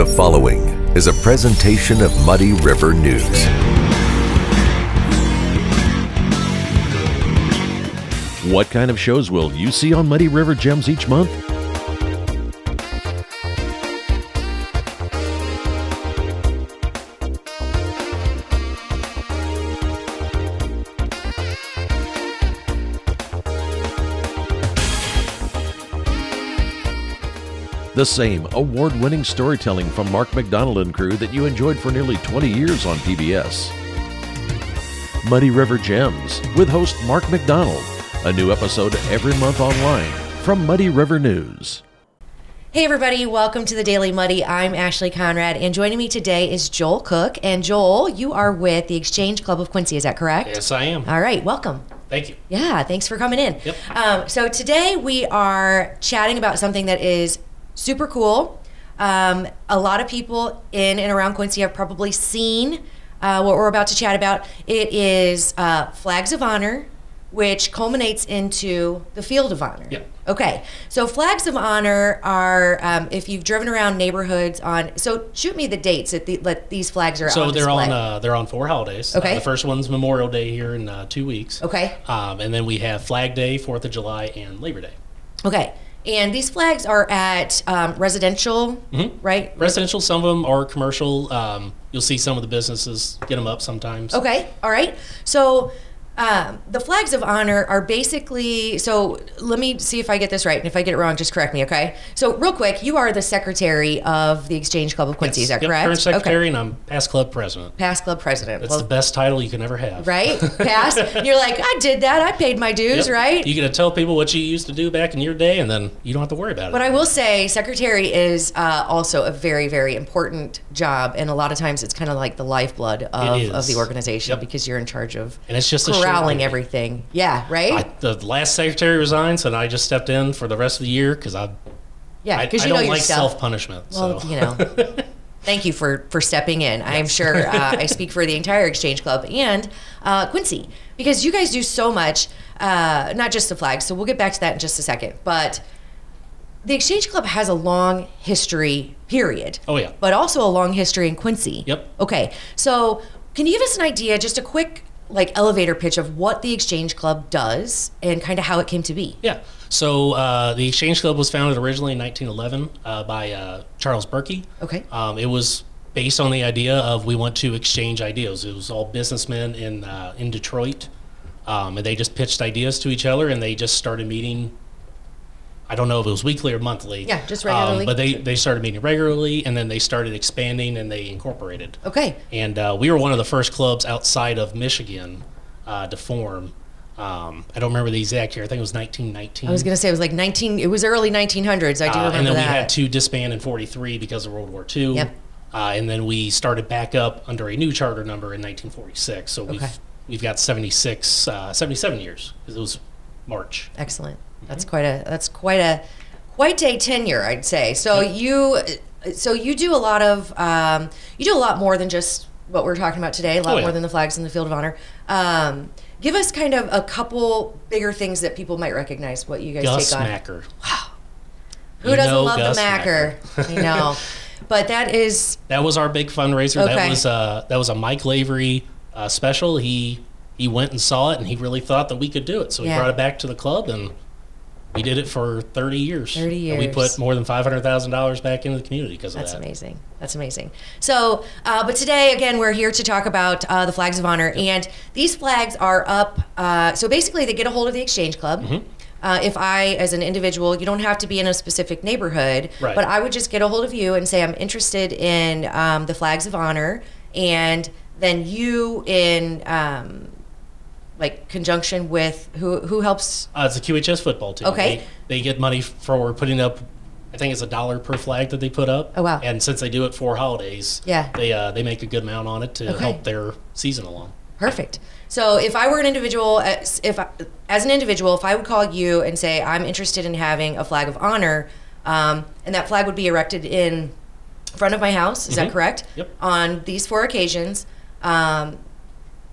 The following is a presentation of Muddy River News. What kind of shows will you see on Muddy River Gems each month? The same award winning storytelling from Mark McDonald and crew that you enjoyed for nearly 20 years on PBS. Muddy River Gems with host Mark McDonald. A new episode every month online from Muddy River News. Hey, everybody, welcome to the Daily Muddy. I'm Ashley Conrad, and joining me today is Joel Koch. And Joel, you are with the Exchange Club of Quincy, is that correct? Yes, I am. All right, welcome. Thank you. Yeah, thanks for coming in. Yep. Um, so today we are chatting about something that is super cool. Um, a lot of people in and around Quincy have probably seen uh, what we're about to chat about. It is uh, Flags of Honor, which culminates into the Field of Honor. Yep. Okay, so flags of honor are um, if you've driven around neighborhoods on. So shoot me the dates that, the, that these flags are So on they're display. on uh, they're on four holidays. Okay. Uh, the first one's Memorial Day here in uh, two weeks. Okay. Um, and then we have Flag Day, Fourth of July, and Labor Day. Okay, and these flags are at um, residential, Mm-hmm. right? Residential, some of them are commercial. Um, you'll see some of the businesses get them up sometimes. Okay, all right. So um, the flags of honor are basically. So let me see if I get this right, and if I get it wrong, just correct me. Okay. So real quick, you are the secretary of the Exchange Club of Quincy. Yes. Is that Yep, correct? Current secretary, Okay. and I'm past club president. Past club president. That's Well, the best title you can ever have. right? Past. You're like, I did that. I paid my dues, Yep. right? You get to tell people what you used to do back in your day, and then you don't have to worry about But it. But I will say, secretary is uh, also a very, very important job, and a lot of times it's kind of like the lifeblood of, of the organization Yep. because you're in charge of and it's just a short corralling everything. Yeah, right. I, the last secretary resigned, so I just stepped in for the rest of the year because I, yeah, because you know don't your like self punishment. Well, so. you know. Thank you for for stepping in. I'm sure uh, I speak for the entire Exchange Club and uh, Quincy because you guys do so much. Uh, not just the flag. So we'll get back to that in just a second. But the Exchange Club has a long history. Period. Oh, yeah. But also a long history in Quincy. Yep. Okay. So can you give us an idea, just a quick like elevator pitch of what the Exchange Club does and kind of how it came to be? Yeah. So uh, the Exchange Club was founded originally in 1911 uh, by uh, Charles Berkey. Okay. Um, it was based on the idea of we want to exchange ideas. It was all businessmen in uh, in Detroit, um, and they just pitched ideas to each other, and they just started meeting. I don't know if it was weekly or monthly. Yeah, just um, regularly. but they, they started meeting regularly, and then they started expanding, and they incorporated. Okay. And uh, we were one of the first clubs outside of Michigan uh, to form. Um, I don't remember the exact year. I think it was 1919. I was gonna say it was like 19. It was early 1900s. I do Uh, remember and then that. we had to disband in 43 because of World War II. Yep. Uh, and then we started back up under a new charter number in 1946. So we've, Okay. we've got 76, uh, 77 years because it was March. Excellent. That's quite a that's quite a quite a tenure, I'd say. So you so you do a lot of um, you do a lot more than just what we're talking about today. A lot Oh, yeah. more than the flags in the field of honor. Um, give us kind of a couple bigger things that people might recognize. What you guys Gus take on. Macker. Wow. Who You doesn't know love Gus the Macker? I know. But that is That was our big fundraiser. Okay. That was uh, that was a Mike Lavery uh, special. He he went and saw it, and he really thought that we could do it. So Yeah. he brought it back to the club, and we did it for 30 years. 30 And we put more than $500,000 back into the community because of That's that. That's amazing. That's amazing. So, uh, but today, again, we're here to talk about uh, the flags of honor, and these flags are up. Uh, so basically, they get a hold of the Exchange Club. Mm-hmm. Uh, if I, as an individual, you don't have to be in a specific neighborhood, Right. but I would just get a hold of you and say I'm interested in um, the flags of honor, and then you in um, like conjunction with who who helps Uh, it's a QHS football team. Okay. They, they get money for putting up, I think it's a dollar per flag that they put up. Oh, wow. And since they do it for holidays, Yeah. they uh, they make a good amount on it to Okay. help their season along. Perfect. So if I were an individual, as- if I, as an individual, if I would call you and say I'm interested in having a flag of honor, um, and that flag would be erected in front of my house, is that Mhm. correct? Yep. On these four occasions, um,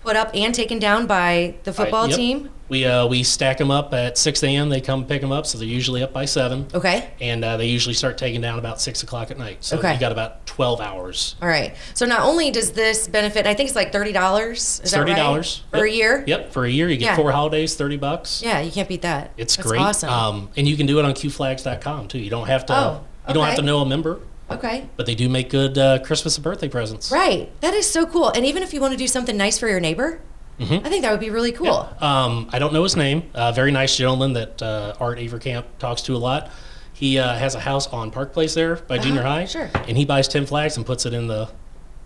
put up and taken down by the football yep. team. We uh, we stack them up at 6 a.m. They come pick them up, so they're usually up by seven. Okay. And uh, they usually start taking down about six o'clock at night. So Okay. you got about 12 hours. All right. So not only does this benefit, I think it's like thirty dollars. Is that Thirty right? dollars for a year. Yep, for a year you get Yeah. four holidays, thirty bucks. Yeah, you can't beat that. It's That's great. Awesome. Um, and you can do it on qflags.com too. You don't have to. Oh, You don't have to know a member, okay. but they do make good uh, Christmas and birthday presents. Right. That is so cool. And even if you want to do something nice for your neighbor, I think that would be really cool. Um, I don't know his name. Uh, very nice gentleman that uh, Art Avercamp talks to a lot. He uh, has a house on Park Place there by Junior High. Uh-huh, sure. And he buys ten flags and puts it in the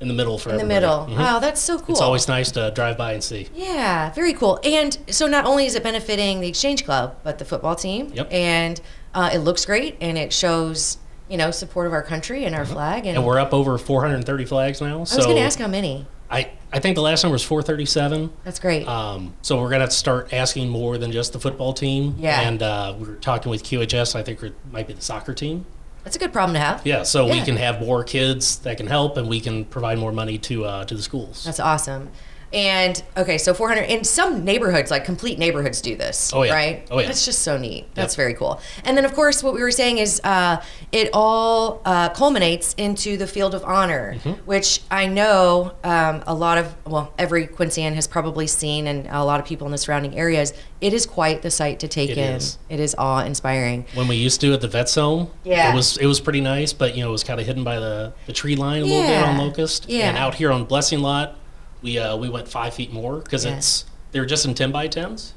in the middle for In the everybody. middle. Mhm. Wow, that's so cool. It's always nice to drive by and see. Yeah, very cool. And so not only is it benefiting the Exchange Club, but the football team. Yep. And uh, it looks great, and it shows you know support of our country and our flag. And, Mm-hmm. And we're up over 430 flags now. I so was going to ask how many. I, I think the last number was 437. That's great. Um, so we're going to start asking more than just the football team. Yeah. And uh, we're talking with QHS. I think it might be the soccer team. that's a good problem to have. Yeah. So we can have more kids that can help, and we can provide more money to uh, to the schools. That's awesome. And okay, so 400 in some neighborhoods, like complete neighborhoods, do this. Oh, yeah. Right. Oh, yeah. That's just so neat. That's Yep. very cool. And then, of course, what we were saying is uh, it all uh, culminates into the Field of Honor, Mm-hmm. which I know um, a lot of well, every Quincyan has probably seen, and a lot of people in the surrounding areas. It is quite the sight to take It in. is. It is awe inspiring. when we used to at the Vets Home, Yeah. it was it was pretty nice, but you know it was kind of hidden by the, the tree line a little bit on Locust. Yeah. And out here on Blessing Lot, we uh, we went five feet more because Yeah. it's they were just in ten by tens.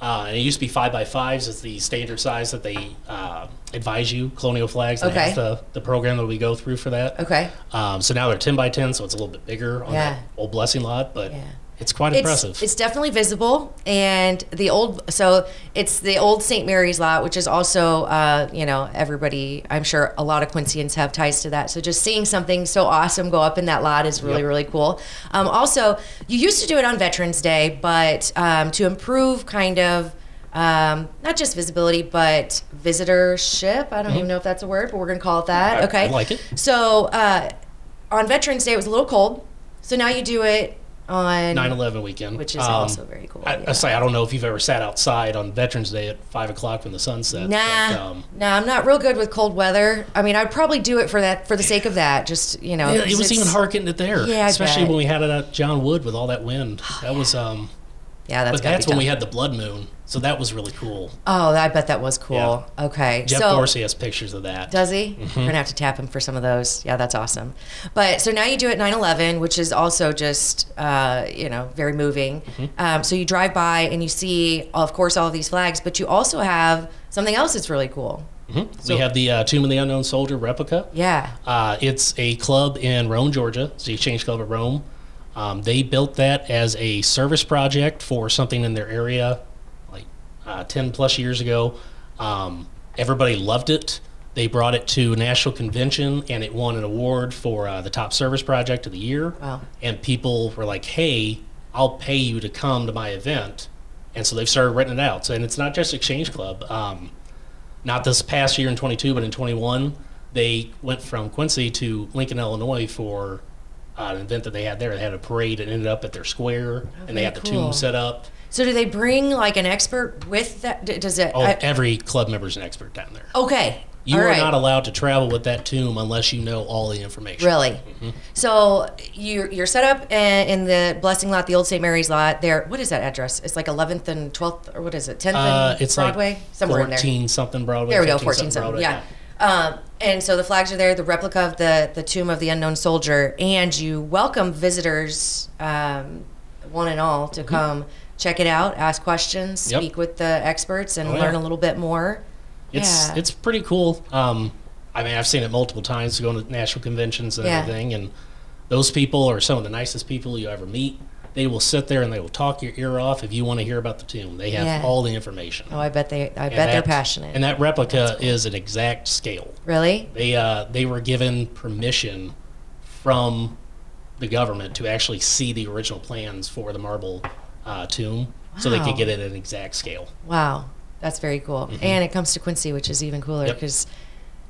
Uh, and it used to be five by fives is the standard size that they uh, advise you. Colonial flags. and Okay. That's the the program that we go through for that. Okay. Um, so now they're ten by ten, so it's a little bit bigger on Yeah. that old Blessing Lot, but Yeah. It's quite It's, impressive. it's definitely visible, and the old so it's the old St. Mary's lot, which is also uh, you know everybody. I'm sure a lot of Quincyans have ties to that. So just seeing something so awesome go up in that lot is really Yep. really cool. Um, also, you used to do it on Veterans Day, but um, to improve kind of. Um, not just visibility, but visitorship. I don't even know if that's a word, but we're going to call it that. Mm-hmm. I- Okay. I like it. So uh, on Veterans Day, it was a little cold. So now you do it on 9/11 weekend, which is Um, also very cool. I, yeah. I say I don't know if you've ever sat outside on Veterans Day at five o'clock when the sun sets. Nah, but, um, nah, I'm not real good with cold weather. I mean, I'd probably do it for that, for the sake of that. Just you know, yeah, it was even hard getting it there, Yeah, I especially bet. when we had it at John Wood with all that wind. That was, um, Yeah, that's but that's when we had the blood moon, so that was really cool. Oh, I bet that was cool. Okay, Jeff so Dorsey has pictures of that. does he? Mm-hmm. We're gonna have to tap him for some of those. Yeah, that's awesome. But so now you do it 9/11, which is also just uh, you know very moving. Mm-hmm. Um, so you drive by and you see, of course, all of these flags, but you also have something else that's really cool. we have the uh, Tomb of the Unknown Soldier replica. Yeah. Uh, it's a club in Rome, Georgia. It's the Exchange Club of Rome. Um, they built that as a service project for something in their area, like uh, ten plus years ago. Um, everybody loved it. They brought it to a national convention, and it won an award for uh, the top service project of the year. Wow. And people were like, "Hey, I'll pay you to come to my event." And so they've started renting it out. So, and it's not just Exchange Club. Um, not this past year in 22, but in 21, they went from Quincy to Lincoln, Illinois for uh, an event that they had there. They had a parade and ended up at their square, and they had the cool. tomb set up. So do they bring like an expert with that? d- Does it? Oh, I- every club member's an expert down there. okay. You All are right. not allowed to travel with that tomb unless you know all the information. Really? Mm-hmm. So you're you're set up in, in the blessing lot, the old St. Mary's lot. There, what is that address? It's like 11th and 12th, or what is it? 10th Uh, and it's Broadway, like somewhere in there. 14 something Broadway. There we go, 14 something. Broadway, Yeah. Um, and so the flags are there, the replica of the the tomb of the unknown soldier, and you welcome visitors, um, one and all, to come check it out, ask questions, Mm-hmm. Yep. speak with the experts, and Oh, yeah. learn a little bit more. It's yeah. it's pretty cool. Um, I mean, I've seen it multiple times going to national conventions and Yeah. everything, and those people are some of the nicest people you ever meet. They will sit there and they will talk your ear off if you want to hear about the tomb. They have Yeah. all the information. oh, I bet they, I And bet they're passionate. And that replica is an exact scale. really? They uh, they were given permission from the government to actually see the original plans for the marble uh, tomb, so they could get it at an exact scale. Wow, that's very cool. And it comes to Quincy, which is even cooler Mm-hmm. Yep. because,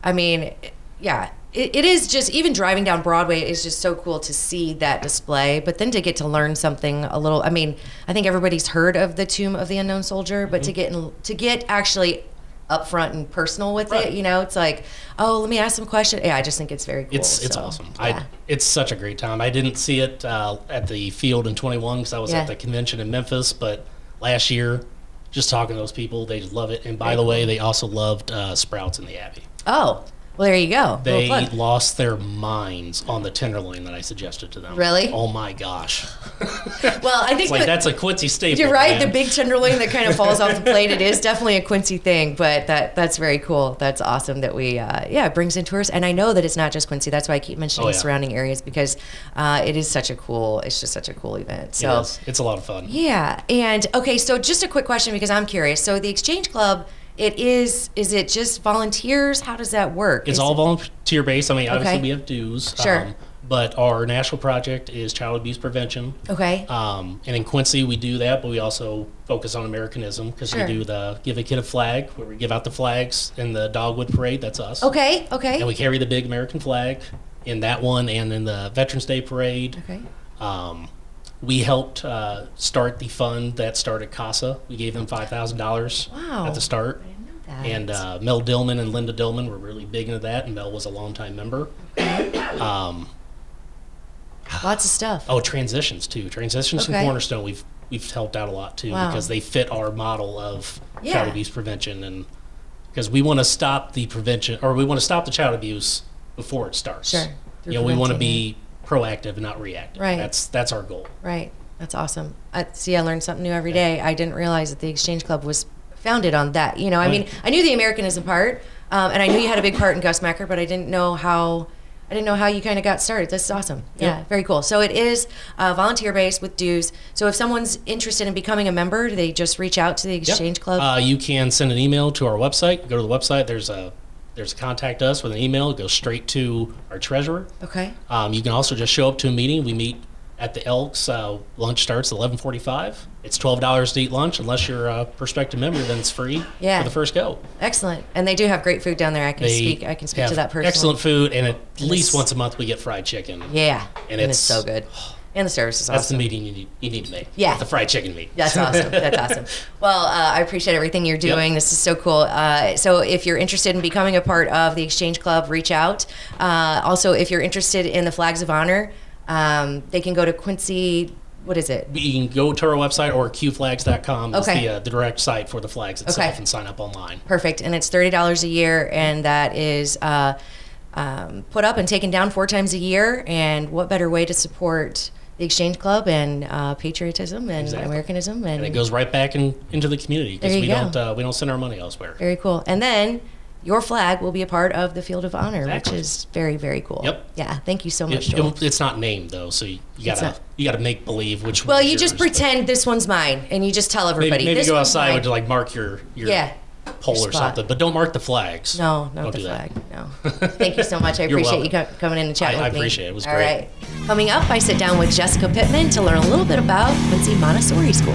I mean, yeah, it, it is just even driving down Broadway is just so cool to see that display. But then to get to learn something a little, I mean, I think everybody's heard of the Tomb of the Unknown Soldier, but Mm-hmm. to get in, to get actually upfront and personal with Right. it. You know, it's like, oh, let me ask some questions. Yeah, I just think it's very cool. It's it's so, awesome. Yeah. I it's such a great time. I didn't see it uh, at the field in 21 because I was Yeah. at the convention in Memphis, but last year, just talking to those people, they love it. And by Very the way, they also loved uh, Sprouts in the Abbey. oh, well, there you go. They lost their minds on the tenderloin that I suggested to them. Really? Oh my gosh! well, I think like that- that's a Quincy staple. You're right. man. The big tenderloin that kind of falls off the plate. It is definitely a Quincy thing, but that that's very cool. That's awesome that we uh, yeah it brings in tourists. And I know that it's not just Quincy. That's why I keep mentioning Oh, yeah. surrounding areas because uh, it is such a cool. It's just such a cool event. It So is. It's a lot of fun. yeah. And okay, so just a quick question because I'm curious. So the Exchange Club. It is. Is it just volunteers? How does that work? It's Is all it- volunteer based. I mean, obviously Okay. we have dues. um, Sure. but our national project is child abuse prevention. okay. Um, and in Quincy, we do that, but we also focus on Americanism because Sure. we do the Give a Kid a Flag, where we give out the flags in the Dogwood Parade. That's us. okay. Okay. And we carry the big American flag in that one and in the Veterans Day Parade. okay. Um, we helped uh, start the fund that started CASA. We gave them $5,000 Wow. at the start. I didn't know that. And uh, Mel Dillman and Linda Dillman were really big into that, and Mel was a longtime member. Um, Lots of stuff. Oh, transitions too. Transitions from Cornerstone, we've we've helped out a lot too Wow. because they fit our model of Yeah. child abuse prevention, and because we want to stop the prevention or we want to stop the child abuse before it starts. Sure. Through You know, we want to preventing be proactive not reactive. Right. That's that's our goal. Right. That's awesome. I, see, I learned something new every day. I didn't realize that the Exchange Club was founded on that. You know, I mean, I knew the Americanism part, um, and I knew you had a big part in Gus Macker, but I didn't know how. I didn't know how you kind of got started. This is awesome. Yeah, very cool. So it is uh, volunteer based with dues. So if someone's interested in becoming a member, do they just reach out to the Yep. Exchange Club? Uh, you can send an email to our website. Go to the website. There's a there's a contact us with an email. It goes straight to our treasurer. okay. Um, you can also just show up to a meeting. We meet at the Elks. Uh, lunch starts at 11:45. It's twelve dollars to eat lunch. Unless you're a prospective member, then it's free Yeah. for the first go. Excellent. And they do have great food down there. I can They speak. I can speak to that person. Excellent food, and at least once a month we get fried chicken. Yeah. And And, it's, it's- so good. And the service is That's awesome. the meeting you need, you need to make. Yeah. the fried chicken meat. That's awesome. That's awesome. Well, uh, I appreciate everything you're doing. This is so cool. Uh, so, if you're interested in becoming a part of the Exchange Club, reach out. Uh, also, if you're interested in the Flags of Honor, um, they can go to Quincy. What is it? You can go to our website or qflags.com. is Okay. the, uh, the direct site for the flags itself Okay. and sign up online. Perfect. And it's thirty dollars a year, and that is uh, um, put up and taken down four times a year. And what better way to support the Exchange Club and uh, patriotism and Exactly. Americanism and, And it goes right back in, into the community because we go. don't uh, we don't send our money elsewhere. Very cool. And then your flag will be a part of the Field of Honor, Exactly. which is very, very cool. Yep. Yeah. Thank you so It- much, Joel. it- it's not named though, so you, you gotta not- you gotta make believe which. well, you just yours, but pretend this one's mine, and you just tell everybody. Maybe, maybe go outside to like mark your your Yeah. Pole or spot. something, but don't mark the flags. No, not Don't the do that. flag. No. Thank you so much. I You're appreciate you welcome. coming in and chatting I- with I me. appreciate it. It was All great. right. Coming up, I sit down with Jessica Pittman to learn a little bit about Quincy Montessori School.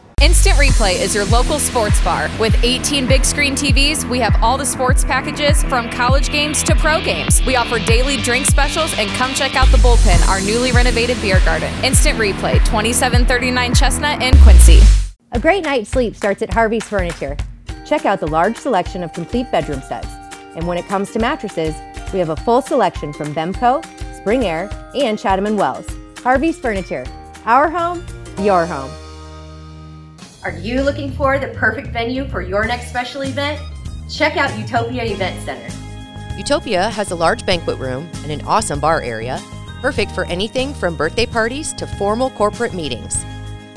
Instant Replay is your local sports bar. With 18 big screen TVs, we have all the sports packages from college games to pro games. We offer daily drink specials and come check out the Bullpen, our newly renovated beer garden. Instant Replay, 2739 Chestnut in Quincy. A great night's sleep starts at Harvey's Furniture. Check out the large selection of complete bedroom sets. And when it comes to mattresses, we have a full selection from Bemco, Spring Air, and Chatham & Wells. Harvey's Furniture. Our home, your home. Are you looking for the perfect venue for your next special event? Check out Utopia Event Center. Utopia has a large banquet room and an awesome bar area, perfect for anything from birthday parties to formal corporate meetings.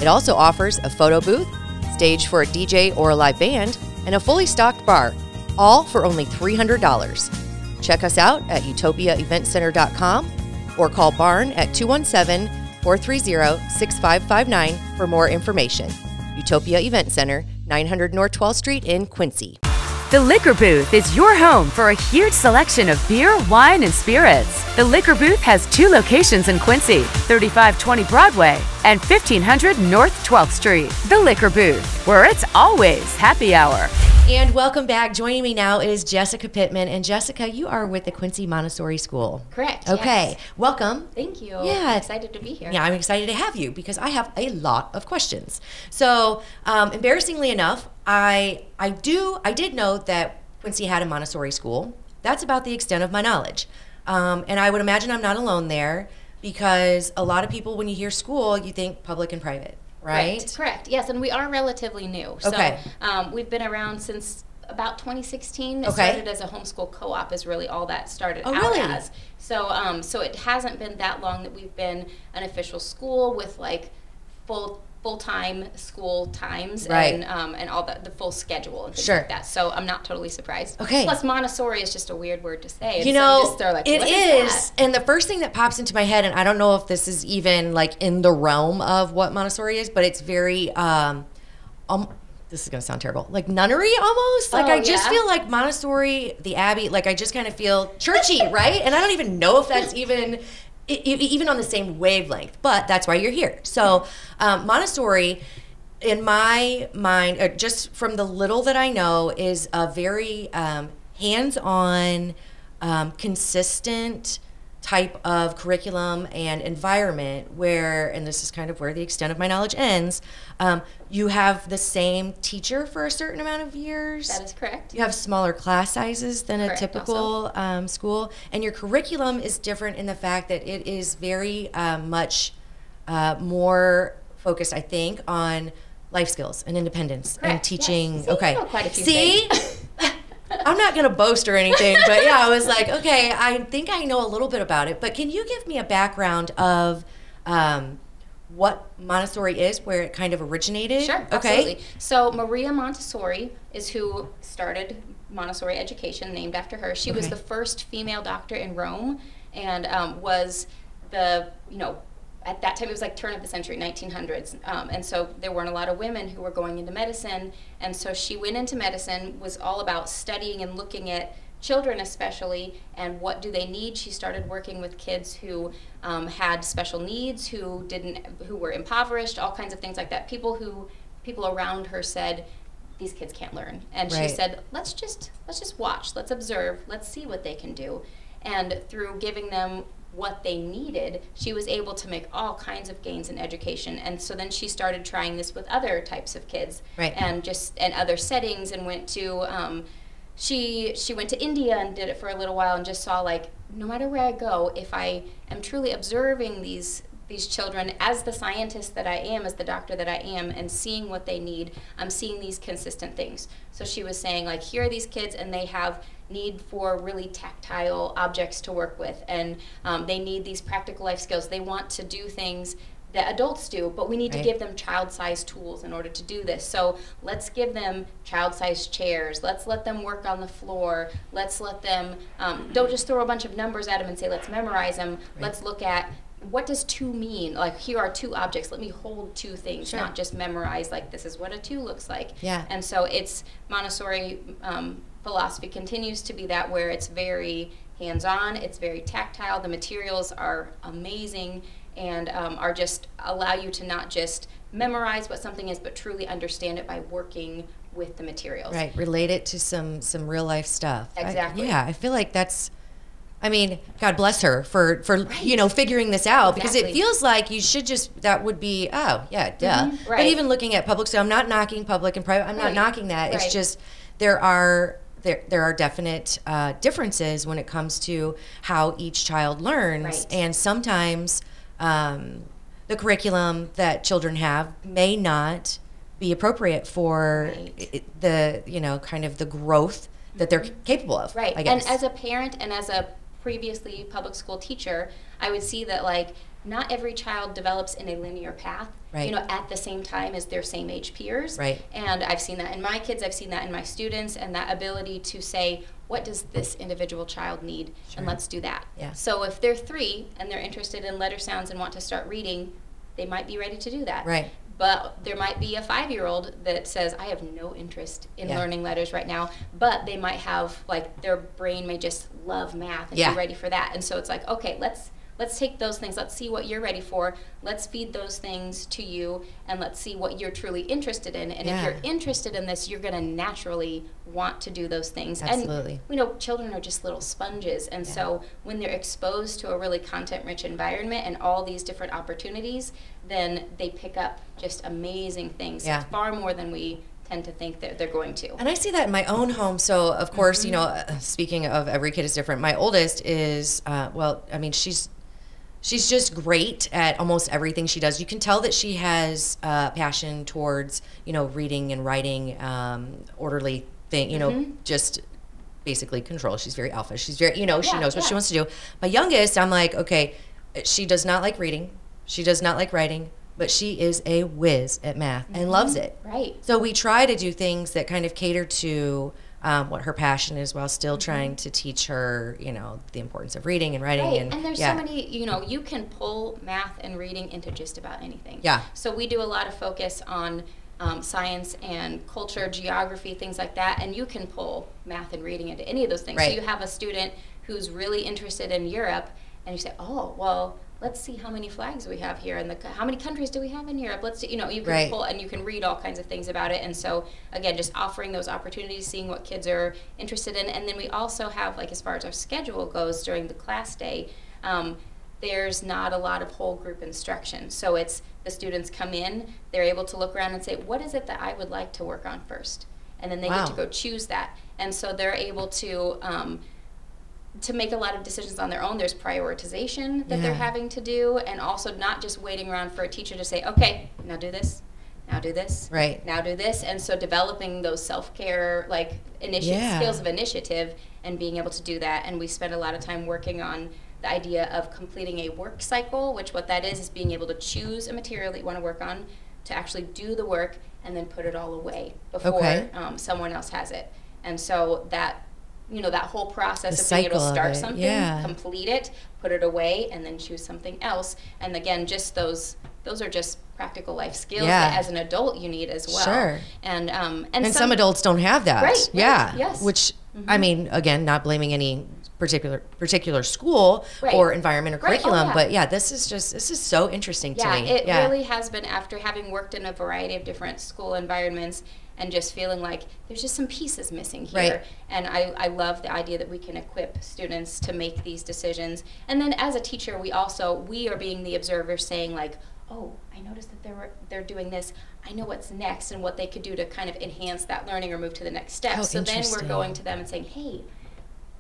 It also offers a photo booth, stage for a DJ or a live band, and a fully stocked bar, all for only $300. Check us out at utopiaeventcenter.com or call Barn at 217 430 6559 for more information. Utopia Event Center, 900 North 12th Street in Quincy. The Liquor Booth is your home for a huge selection of beer, wine, and spirits. The Liquor Booth has two locations in Quincy 3520 Broadway and 1500 North 12th Street. The Liquor Booth, where it's always happy hour. And welcome back. Joining me now is Jessica Pittman. And Jessica, you are with the Quincy Montessori School. Correct. Okay. yes. Welcome. Thank you. Yeah. I'm excited to be here. Yeah, I'm excited to have you because I have a lot of questions. So, um, embarrassingly enough, I I do I did know that Quincy had a Montessori school. That's about the extent of my knowledge, um, and I would imagine I'm not alone there because a lot of people, when you hear school, you think public and private, right? Correct. Correct. Yes, and we are relatively new. Okay. So um, we've been around since about 2016. It Okay. started as a homeschool co-op. Is really all that started Oh, out really? as. So um, so it hasn't been that long that we've been an official school with like full full time school times Right. and um, and all the, the full schedule and things Sure. like that. So I'm not totally surprised. Okay. Plus Montessori is just a weird word to say. and You know, just they're like, it "What is, that?" and the first thing that pops into my head, and I don't know if this is even like in the realm of what Montessori is, but it's very, um, um this is gonna sound terrible, like nunnery almost. Like Oh, I just yeah? feel like Montessori, the Abbey, like I just kind of feel churchy, right? And I don't even know if that's even. E- e- Even on the same wavelength, but that's why you're here. So, um, Montessori, in my mind, uh, just from the little that I know, is a very um, hands-on, um, consistent type of curriculum and environment where, and this is kind of where the extent of my knowledge ends, um, you have the same teacher for a certain amount of years. That is correct. You have smaller class sizes than a typical um, school, and your curriculum is different in the fact that it is very um, much uh, more focused, I think, on life skills and independence and Correct, yes. teaching. See, you okay, know a few see. I'm not gonna boast or anything, but yeah, I was like, okay, I think I know a little bit about it. But can you give me a background of um, what Montessori is, where it kind of originated? Sure, Okay. absolutely. So Maria Montessori is who started Montessori education, named after her. She was the first female doctor in Rome, and um, was the you know at that time it was like turn of the century 1900s um, and so there weren't a lot of women who were going into medicine. And so she went into medicine was all about studying and looking at children especially and what do they need. She started working with kids who um, had special needs who didn't who were impoverished all kinds of things like that. People who people around her said these kids can't learn. And Right. she said let's just let's just watch. Let's observe. Let's see what they can do. And through giving them what they needed she was able to make all kinds of gains in education and so then she started trying this with other types of kids Right. and just and other settings and went to um, she she went to India and did it for a little while and just saw like no matter where I go, if I am truly observing these these children as the scientist that I am, as the doctor that I am, and seeing what they need, I'm seeing these consistent things. So she was saying like here are these kids and they have need for really tactile objects to work with and um, they need these practical life skills. They want to do things that adults do, but we need to give them child-sized tools in order to do this. So let's give them child-sized chairs. Let's let them work on the floor. Let's let them um, don't just throw a bunch of numbers at them and say let's memorize them. Let's look at what does two mean? Like here are two objects. Let me hold two things, Sure. not just memorize like this is what a two looks like. Yeah. And so it's Montessori um, philosophy continues to be that where it's very hands-on. It's very tactile. The materials are amazing and um, are just allow you to not just memorize what something is, but truly understand it by working with the materials. Right, relate it to some some real life stuff. I- Exactly. yeah, I feel like that's. I mean, God bless her for for you know figuring this out because it feels like you should just that would be oh yeah duh. But right. even looking at public, so I'm not knocking public and private. I'm not Right, knocking that. It's just there are there there are definite uh, differences when it comes to how each child learns, Right. and sometimes um, the curriculum that children have may not be appropriate for Right. the you know kind of the growth that they're capable of. Right. I guess. And as a parent and as a previously public school teacher, I would see that like not every child develops in a linear path. Right. You know, at the same time as their same age peers. Right. And I've seen that in my kids, I've seen that in my students, and that ability to say, what does this individual child need? And let's do that. Yeah. So if they're three and they're interested in letter sounds and want to start reading, they might be ready to do that. Right. but there might be a five year old that says, I have no interest in Yeah. learning letters right now, but they might have, like, their brain may just love math and Yeah. be ready for that. And so it's like, okay, let's. Let's take those things. Let's see what you're ready for. Let's feed those things to you, and let's see what you're truly interested in. And Yeah. if you're interested in this, you're going to naturally want to do those things. Absolutely. And we know children are just little sponges, and so when they're exposed to a really content-rich environment and all these different opportunities, then they pick up just amazing things, Yeah. far more than we tend to think that they're going to. And I see that in my own home. So, of course, you know, Mm-hmm. speaking of every kid is different. My oldest is, uh, well, I mean, she's she's just great at almost everything she does. You can tell that she has uh, passion towards, you know, reading and writing, um, orderly thing. You know, Mm-hmm. just basically control. She's very alpha. She's very, you know, she Yeah, knows what she wants to do. My youngest, I'm like, okay, she does not like reading. She does not like writing. But she is a whiz at math and loves it. Right. So we try to do things that kind of cater to um, what her passion is, while still trying to teach her, you know, the importance of reading and writing. Right, And, and, there's yeah. so many, you know, you can pull math and reading into just about anything. Yeah. So we do a lot of focus on um, science and culture, geography, things like that, and you can pull math and reading into any of those things. Right. So you have a student who's really interested in Europe, and you say, oh, well, let's see how many flags we have here, and the, how many countries do we have in Europe? Let's, you know, you can Right. pull and you can read all kinds of things about it. And so again, just offering those opportunities, seeing what kids are interested in, and then we also have like as far as our schedule goes during the class day. Um, there's not a lot of whole group instruction. So it's the students come in, they're able to look around and say, what is it that I would like to work on first? And then they Wow. get to go choose that. And so they're able to, um, to make a lot of decisions on their own. There's prioritization that they're having to do, and also not just waiting around for a teacher to say, okay, now do this, now do this, Right. now do this. And so developing those self care, like, initi- Yeah. skills of initiative and being able to do that. And we spend a lot of time working on the idea of completing a work cycle, which what that is is being able to choose a material that you want to work on, to actually do the work, and then put it all away before Okay. um, someone else has it. And so that, you know, that whole process The of being able to start something, yeah. complete it, put it away, and then choose something else. And again, just those those are just practical life skills Yeah. that as an adult you need as well. Sure. And um and, and some, adults don't have that. Right, right, yeah. yes. Mm-hmm. Which I mean, again, not blaming any particular particular school Right. or environment or Right, oh, curriculum, yeah. but yeah, this is just this is so interesting yeah, to me. it yeah. really has been after having worked in a variety of different school environments and just feeling like there's just some pieces missing here. Right. And I, I love the idea that we can equip students to make these decisions. And then as a teacher, we also we are being the observer saying like, oh, I noticed that they're they're doing this. I know what's next and what they could do to kind of enhance that learning or move to the next step. Oh, so then we're going to them and saying, hey,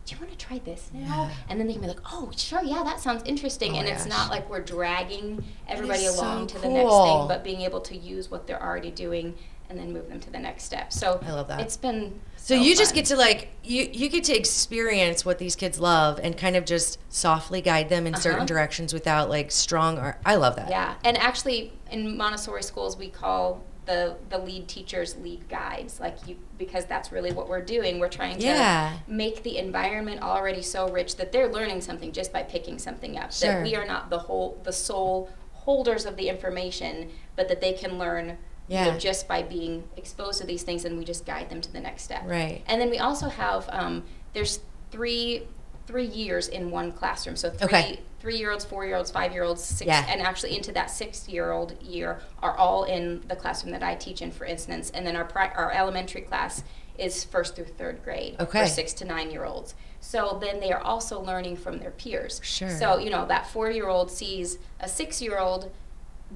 do you want to try this now? And then they can be like, oh, sure, yeah, that sounds interesting. Oh and it's gosh. not like we're dragging everybody is so along to the next thing, but being able to use what they're already doing and then move them to the next step. So I love that. It's been So you just get to like you you get to experience what these kids love and kind of just softly guide them in certain Uh-huh. directions without like strong or I love that. Yeah, and actually, in Montessori schools, we call the the lead teachers lead guides, like you, because that's really what we're doing. We're trying to Yeah. make the environment already so rich that they're learning something just by picking something up. Sure. That we are not the whole the sole holders of the information, but that they can learn. You Yeah. know, just by being exposed to these things, and we just guide them to the next step. Right. And then we also have um, there's three three years in one classroom. So three Okay. three year olds, four year olds, five year olds, six, Yeah. and actually into that six year old year are all in the classroom that I teach in, for instance. And then our pri- our elementary class is first through third grade Okay. for six to nine year olds. So then they are also learning from their peers. Sure. So you know that four year old sees a six year old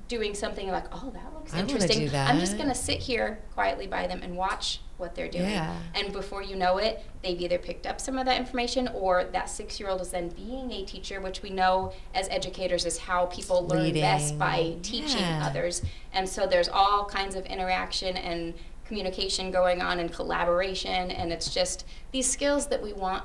doing something like, oh, that looks I interesting. do I'm just gonna sit here quietly by them and watch what they're doing. Yeah. And before you know it, they've either picked up some of that information or that six year old is then being a teacher, which we know as educators is how people learn best by teaching Yeah. others. And so there's all kinds of interaction and communication going on and collaboration. And it's just these skills that we want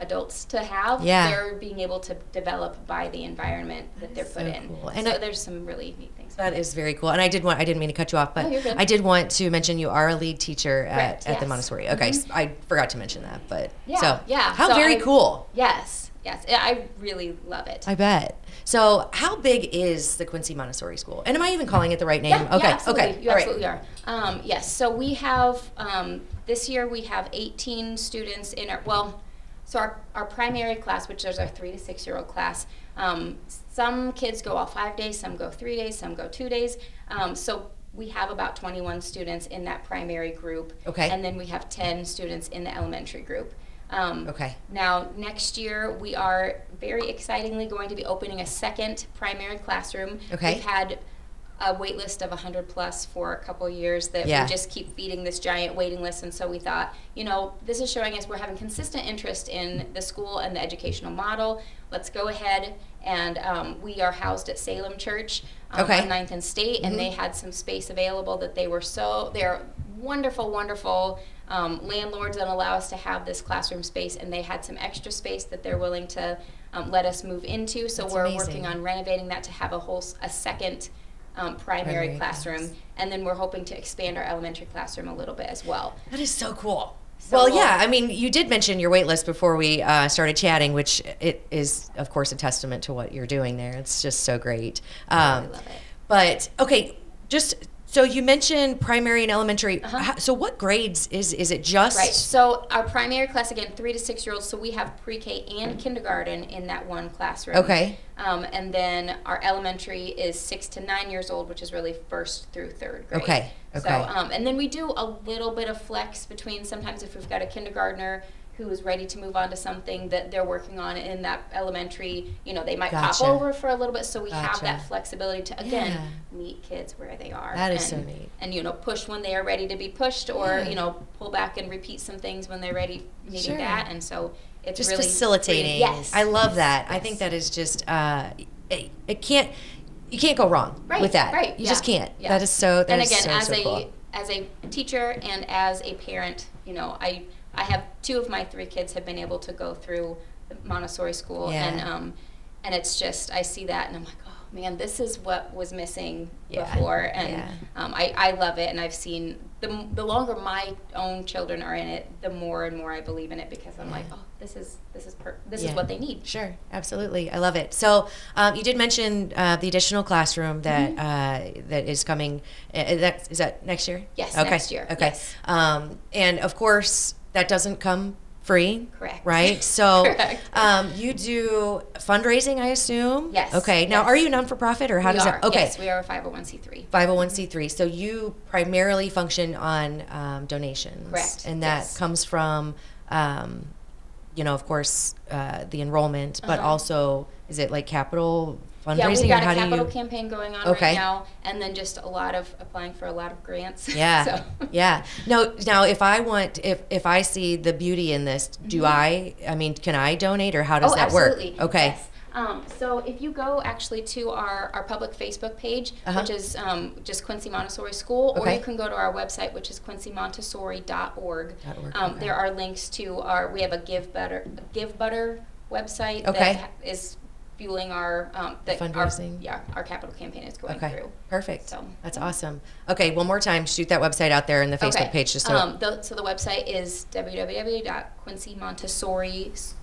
adults to have, Yeah. they're being able to develop by the environment that, they're put so in. cool. And so I- there's some really neat things. That is very cool. And I did want I didn't mean to cut you off, but. I did want to mention you are a lead teacher at, Correct, at the yes. Montessori. Okay, Mhm. s- I forgot to mention that, but Yeah, so yeah. How So very I- cool. Yes, yes, I really love it. I bet. So, how big is the Quincy Montessori School? And am I even calling it the right name? Yeah, okay. yeah, absolutely. Okay. You All right. absolutely are. Um, yes. So we have um, this year we have 18 students in our well. So our, our primary class, which is our three to six year old class, um, some kids go all five days, some go three days, some go two days. Um, so we have about 21 students in that primary group. Okay. And then we have 10 students in the elementary group. Um, Okay. Now, next year, we are very excitingly going to be opening a second primary classroom. Okay. We've had a wait list of 100 plus for a couple years that Yeah. we just keep feeding this giant waiting list. And so we thought, you know, this is showing us we're having consistent interest in the school and the educational model. Let's go ahead. And um, we are housed at Salem Church um, Okay. on 9th and State, and they had some space available that they were so, they're wonderful, wonderful um, landlords that allow us to have this classroom space, and they had some extra space that they're willing to um, let us move into. So That's we're amazing. working on renovating that to have a whole a second um, primary, Primary classroom, class. and then we're hoping to expand our elementary classroom a little bit as well. That is so cool. So well, we'll- yeah. I mean, you did mention your wait list before we uh, started chatting, which it is, of course, a testament to what you're doing there. It's just so great. Um, love it. But okay, just so you mentioned primary and elementary. Uh-huh. So what grades is is it just? Right. So our primary class again, three to six year olds. So we have pre-K and kindergarten in that one classroom. Okay. Um, and then our elementary is six to nine years old, which is really first through third grade. Okay, So um, and then we do a little bit of flex between sometimes if we've got a kindergartner who is ready to move on to something that they're working on in that elementary, you know, they might Gotcha. pop over for a little bit. So we have that flexibility to again Yeah. meet kids where they are. That is so and, neat. And you know, push when they are ready to be pushed, or Yeah. you know, pull back and repeat some things when they're ready needing Sure. that. And so it's just really facilitating. Yes, I love that. I think that is just uh, it, it can't you can't go wrong right, with that. Right, You yeah, just can't. That is so. That and again, so, as so a cool. as a teacher and as a parent, you know, I I have two of my three kids have been able to go through Montessori school, Yeah. and um, and it's just I see that and I'm like, oh man, this is what was missing Yeah, before, and yeah. um, I I love it, and I've seen the the longer my own children are in it, the more and more I believe in it because I'm like, oh, this is this is per- this is what they need. Sure, absolutely. I love it. So um, you did mention uh, the additional classroom that Mm-hmm. uh, that is coming. Is that is that next year? Yes, Okay. next year, Okay. yes. Um, and of course, that doesn't come free. Correct. Right. So Correct. um, you do fundraising, I assume. Yes, Okay. Now, yes. are you non for profit or how we does are. that? Okay. Yes, we are a 501c3. 501c3. So you primarily function on um, donations. Correct, And that yes. comes from, um, you know, of course, uh, the enrollment, but Uh-huh. also, is it like capital fundraising? Yeah, we've got a capital you? campaign going on Okay. right now, and then just a lot of applying for a lot of grants. Yeah, so. yeah. No, now if I want, if if I see the beauty in this, do I? I mean, can I donate, or how does oh, that absolutely. work? Okay. Yes. Um, so if you go actually to our, our public Facebook page, Uh-huh. which is um, just Quincy Montessori School, okay. or you can go to our website, which is quincymontessori.org. Org, Um, okay. There are links to our. We have a Givebutter Give Butter website Okay. that ha- is fueling our um, our- fundraising? yeah, our capital campaign is going Okay. through. Perfect. So, That's awesome. Okay, one more time, shoot that website out there in the Facebook Okay. page, just so. Um, the, so the website is www.quincymontessori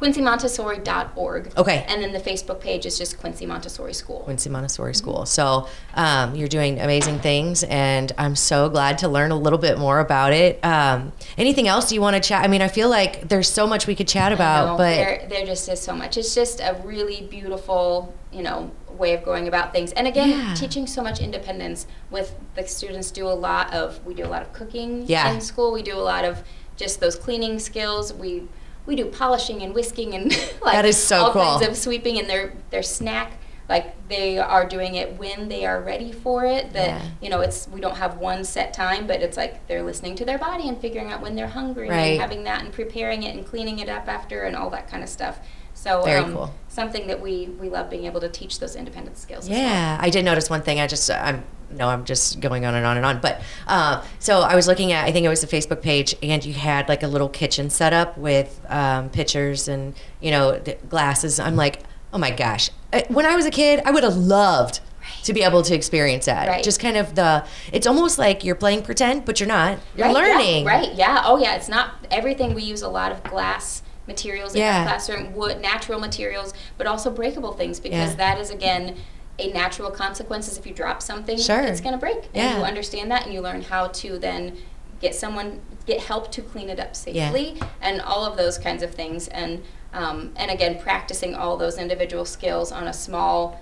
quincymontessori.org. Okay. And then the Facebook page is just Quincy Montessori School. Quincy Montessori School. So um, you're doing amazing things, and I'm so glad to learn a little bit more about it. Um, anything else you want to chat? I mean, I feel like there's so much we could chat about, No, but there, there just is so much. It's just a really beautiful, you know, way of going about things. And again, Yeah. teaching so much independence with the students do a lot of we do a lot of cooking Yeah. in school. We do a lot of just those cleaning skills. We we do polishing and whisking and like That is so all cool. kinds of sweeping and their their snack like they are doing it when they are ready for it that Yeah. you know it's we don't have one set time but it's like they're listening to their body and figuring out when they're hungry Right. and having that and preparing it and cleaning it up after and all that kind of stuff so Very um, cool. something that we we love being able to teach those independent skills as well. Yeah, I did notice one thing. I just, I'm, no, I'm just going on and on and on. But uh, so I was looking at, I think it was the Facebook page, and you had like a little kitchen set up with um, pitchers and, you know, the glasses. I'm like, oh my gosh. When I was a kid, I would have loved to be able to experience that. Right. Just kind of the, it's almost like you're playing pretend, but you're not. You're Right, yeah, learning. right yeah oh yeah it's not everything we use a lot of glass materials in Yeah. our classroom, wood, natural materials, but also breakable things because Yeah. that is again a natural consequence. Is if you drop something, Sure. it's going to break, and Yeah. you understand that, and you learn how to then get someone get help to clean it up safely, and all of those kinds of things, and um, and again practicing all those individual skills on a small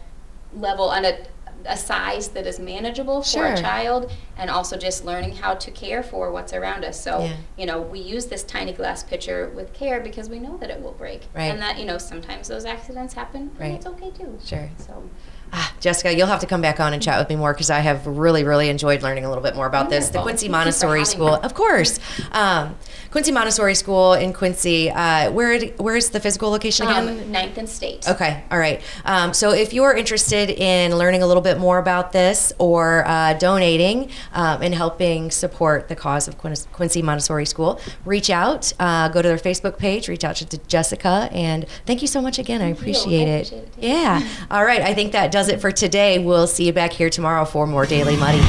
level on a a size that is manageable for Sure. a child and also just learning how to care for what's around us so Yeah. you know we use this tiny glass pitcher with care because we know that it will break Right. and that you know sometimes those accidents happen Right. and it's okay too Sure. so Ah, Jessica, you'll have to come back on and chat with me more because I have really, really enjoyed learning a little bit more about this. The Quincy Thank Montessori School, of course. Um, Quincy Montessori School in Quincy. Uh, where where is the physical location again? um, ninth and state Okay, all right. Um, so if you're interested in learning a little bit more about this or uh, donating um, and helping support the cause of Quin- Quincy Montessori School, reach out. Uh, go to their Facebook page, reach out to Jessica, and thank you so much again. I you. I appreciate it. appreciate it. Yeah. All right. I think that does it for today. We'll see you back here tomorrow for more Daily Muddy.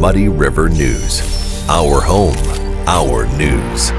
Muddy River News. Our home, our news.